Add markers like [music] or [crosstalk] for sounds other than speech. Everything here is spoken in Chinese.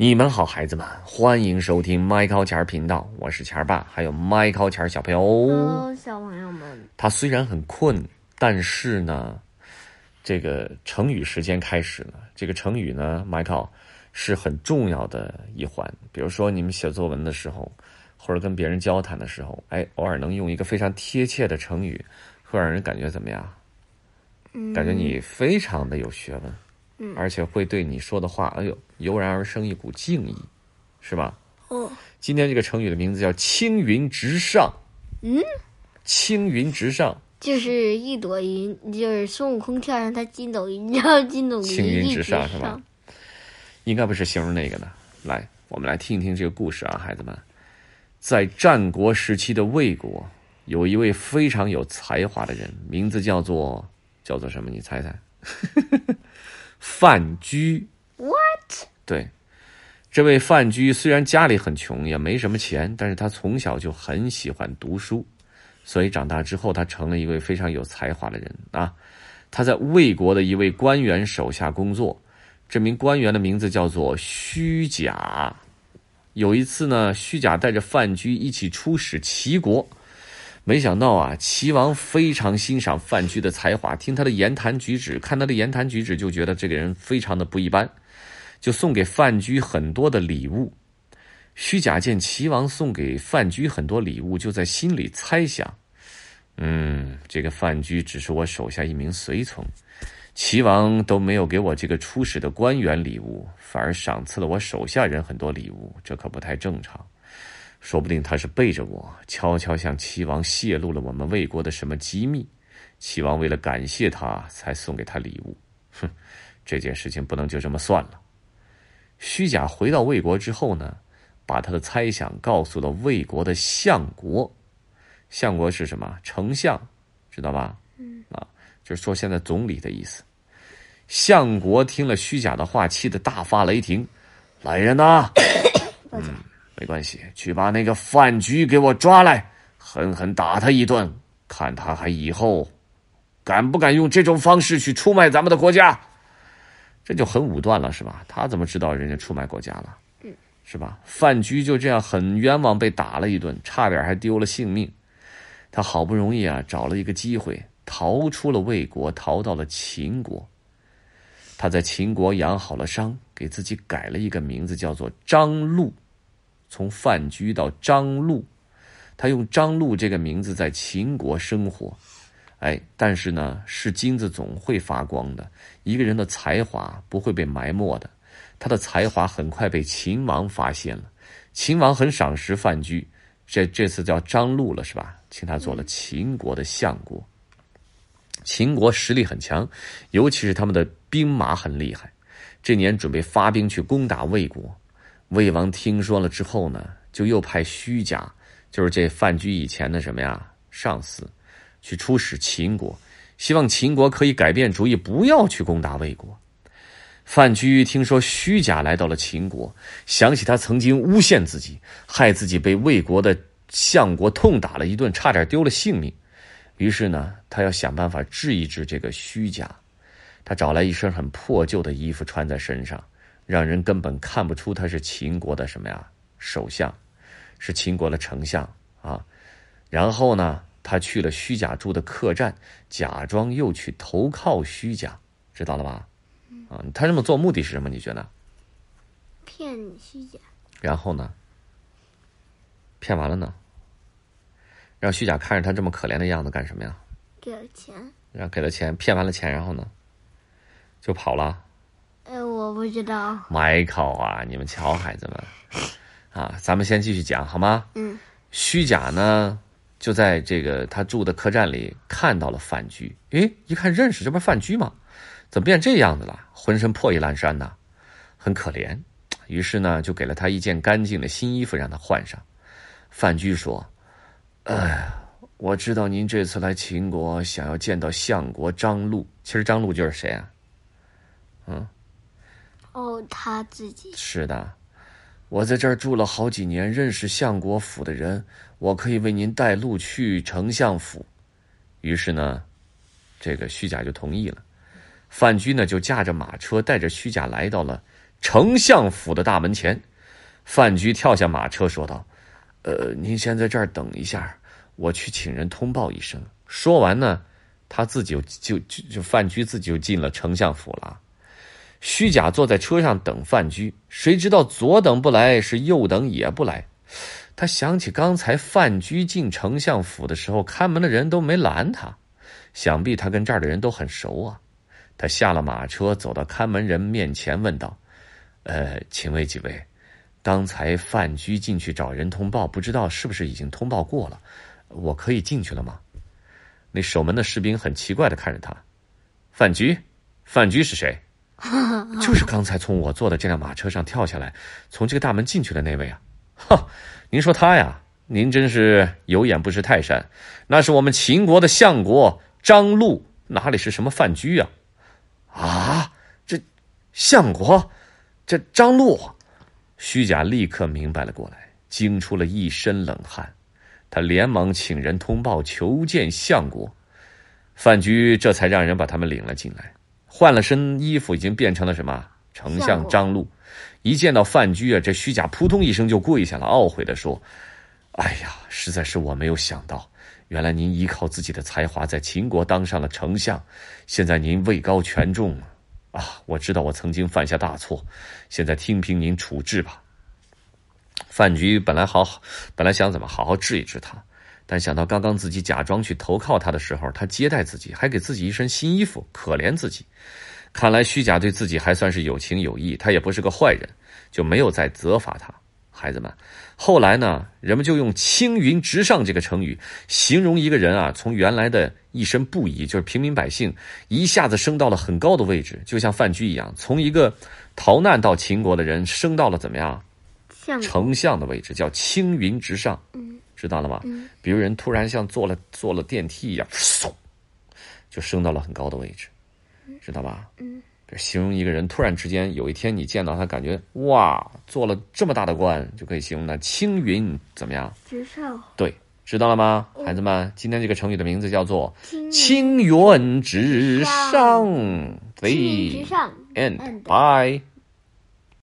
你们好，孩子们，欢迎收听麦考钱儿频道，我是钱儿爸，还有麦考钱儿小朋友。Hello，小朋友们，他虽然很困，但是呢，这个成语时间开始了。这个成语呢，麦考是很重要的一环。比如说，你们写作文的时候，或者跟别人交谈的时候，哎，偶尔能用一个非常贴切的成语，会让人感觉怎么样？嗯，感觉你非常的有学问，嗯而且会对你说的话，哎呦，油然而生一股敬意，是吧？哦，今天这个成语的名字叫“青云直上”。嗯，青云直上，就是一朵云，就是孙悟空跳上他筋斗云，然后筋斗云青云直上是吧？应该不是形容那个的。来，我们来听一听这个故事啊，孩子们。在战国时期的魏国，有一位非常有才华的人，名字叫做叫做什么？你猜猜？范雎。What？对，这位范雎虽然家里很穷，也没什么钱，但是他从小就很喜欢读书，所以长大之后，他成了一位非常有才华的人啊。他在魏国的一位官员手下工作，这名官员的名字叫做虚假。有一次呢，虚假带着范雎一起出使齐国，没想到啊，齐王非常欣赏范雎的才华，听他的言谈举止，看他的言谈举止，就觉得这个人非常的不一般。就送给范雎很多的礼物。虚假见齐王送给范雎很多礼物，就在心里猜想：嗯，这个范雎只是我手下一名随从，齐王都没有给我这个出使的官员礼物，反而赏赐了我手下人很多礼物，这可不太正常。说不定他是背着我，悄悄向齐王泄露了我们魏国的什么机密。齐王为了感谢他，才送给他礼物。[laughs] 哼，这件事情不能就这么算了。虚假回到魏国之后呢，把他的猜想告诉了魏国的相国。相国是什么？丞相，知道吧？嗯啊，就是说现在总理的意思。相国听了虚假的话，气得大发雷霆：“来人呐！[coughs] 嗯，没关系，去把那个范雎给我抓来，狠狠打他一顿，看他还以后敢不敢用这种方式去出卖咱们的国家。”这就很武断了，是吧？他怎么知道人家出卖国家了？嗯，是吧？范雎就这样很冤枉，被打了一顿，差点还丢了性命。他好不容易啊，找了一个机会逃出了魏国，逃到了秦国。他在秦国养好了伤，给自己改了一个名字，叫做张禄。从范雎到张禄，他用张禄这个名字在秦国生活。哎，但是呢，是金子总会发光的。一个人的才华不会被埋没的。他的才华很快被秦王发现了，秦王很赏识范雎，这这次叫张禄了，是吧？请他做了秦国的相国。秦国实力很强，尤其是他们的兵马很厉害。这年准备发兵去攻打魏国，魏王听说了之后呢，就又派虚假，就是这范雎以前的什么呀上司。去出使秦国，希望秦国可以改变主意，不要去攻打魏国。范雎听说虚假来到了秦国，想起他曾经诬陷自己，害自己被魏国的相国痛打了一顿，差点丢了性命。于是呢，他要想办法治一治这个虚假。他找来一身很破旧的衣服穿在身上，让人根本看不出他是秦国的什么呀首相，是秦国的丞相啊。然后呢？他去了虚假住的客栈，假装又去投靠虚假，知道了吧？啊，他这么做目的是什么？你觉得？骗虚假。然后呢？骗完了呢？让虚假看着他这么可怜的样子干什么呀？给了钱。让给了钱，骗完了钱，然后呢？就跑了。哎，我不知道。Michael 啊！你们瞧，孩子们，[laughs] 啊，咱们先继续讲好吗？嗯。虚假呢？就在这个他住的客栈里看到了范雎，诶，一看认识，这不是范雎吗？怎么变这样子了？浑身破衣烂衫的，很可怜。于是呢，就给了他一件干净的新衣服让他换上。范雎说：“哎，我知道您这次来秦国想要见到相国张禄，其实张禄就是谁啊？嗯，哦，他自己。是的。”我在这儿住了好几年，认识相国府的人，我可以为您带路去丞相府。于是呢，这个虚假就同意了。范雎呢就驾着马车，带着虚假来到了丞相府的大门前。范雎跳下马车，说道：“呃，您先在这儿等一下，我去请人通报一声。”说完呢，他自己就就就范雎自己就进了丞相府了。虚假坐在车上等范雎，谁知道左等不来，是右等也不来。他想起刚才范雎进丞相府的时候，看门的人都没拦他，想必他跟这儿的人都很熟啊。他下了马车，走到看门人面前，问道：“呃，请问几位，刚才范雎进去找人通报，不知道是不是已经通报过了？我可以进去了吗？”那守门的士兵很奇怪的看着他：“范雎，范雎是谁？” [laughs] 就是刚才从我坐的这辆马车上跳下来，从这个大门进去的那位啊！哈，您说他呀？您真是有眼不识泰山。那是我们秦国的相国张禄，哪里是什么范雎啊？啊，这相国，这张禄，虚假立刻明白了过来，惊出了一身冷汗。他连忙请人通报求见相国，范雎这才让人把他们领了进来。换了身衣服，已经变成了什么？丞相张禄。一见到范雎啊，这虚假扑通一声就跪下了，懊悔的说：“哎呀，实在是我没有想到，原来您依靠自己的才华在秦国当上了丞相，现在您位高权重啊！我知道我曾经犯下大错，现在听凭您处置吧。”范雎本来好，本来想怎么好好治一治他。但想到刚刚自己假装去投靠他的时候，他接待自己，还给自己一身新衣服，可怜自己。看来虚假对自己还算是有情有义，他也不是个坏人，就没有再责罚他。孩子们，后来呢，人们就用“青云直上”这个成语，形容一个人啊，从原来的一身布衣，就是平民百姓，一下子升到了很高的位置，就像范雎一样，从一个逃难到秦国的人，升到了怎么样？丞相的位置，叫“青云直上”。嗯。知道了吗？比如人突然像坐了坐了电梯一样，嗖，就升到了很高的位置，知道吧？嗯，形容一个人突然之间有一天你见到他，感觉哇，做了这么大的官，就可以形容他青云怎么样？直上。对，知道了吗，孩子们？今天这个成语的名字叫做“青云直上”。青云直上。And bye。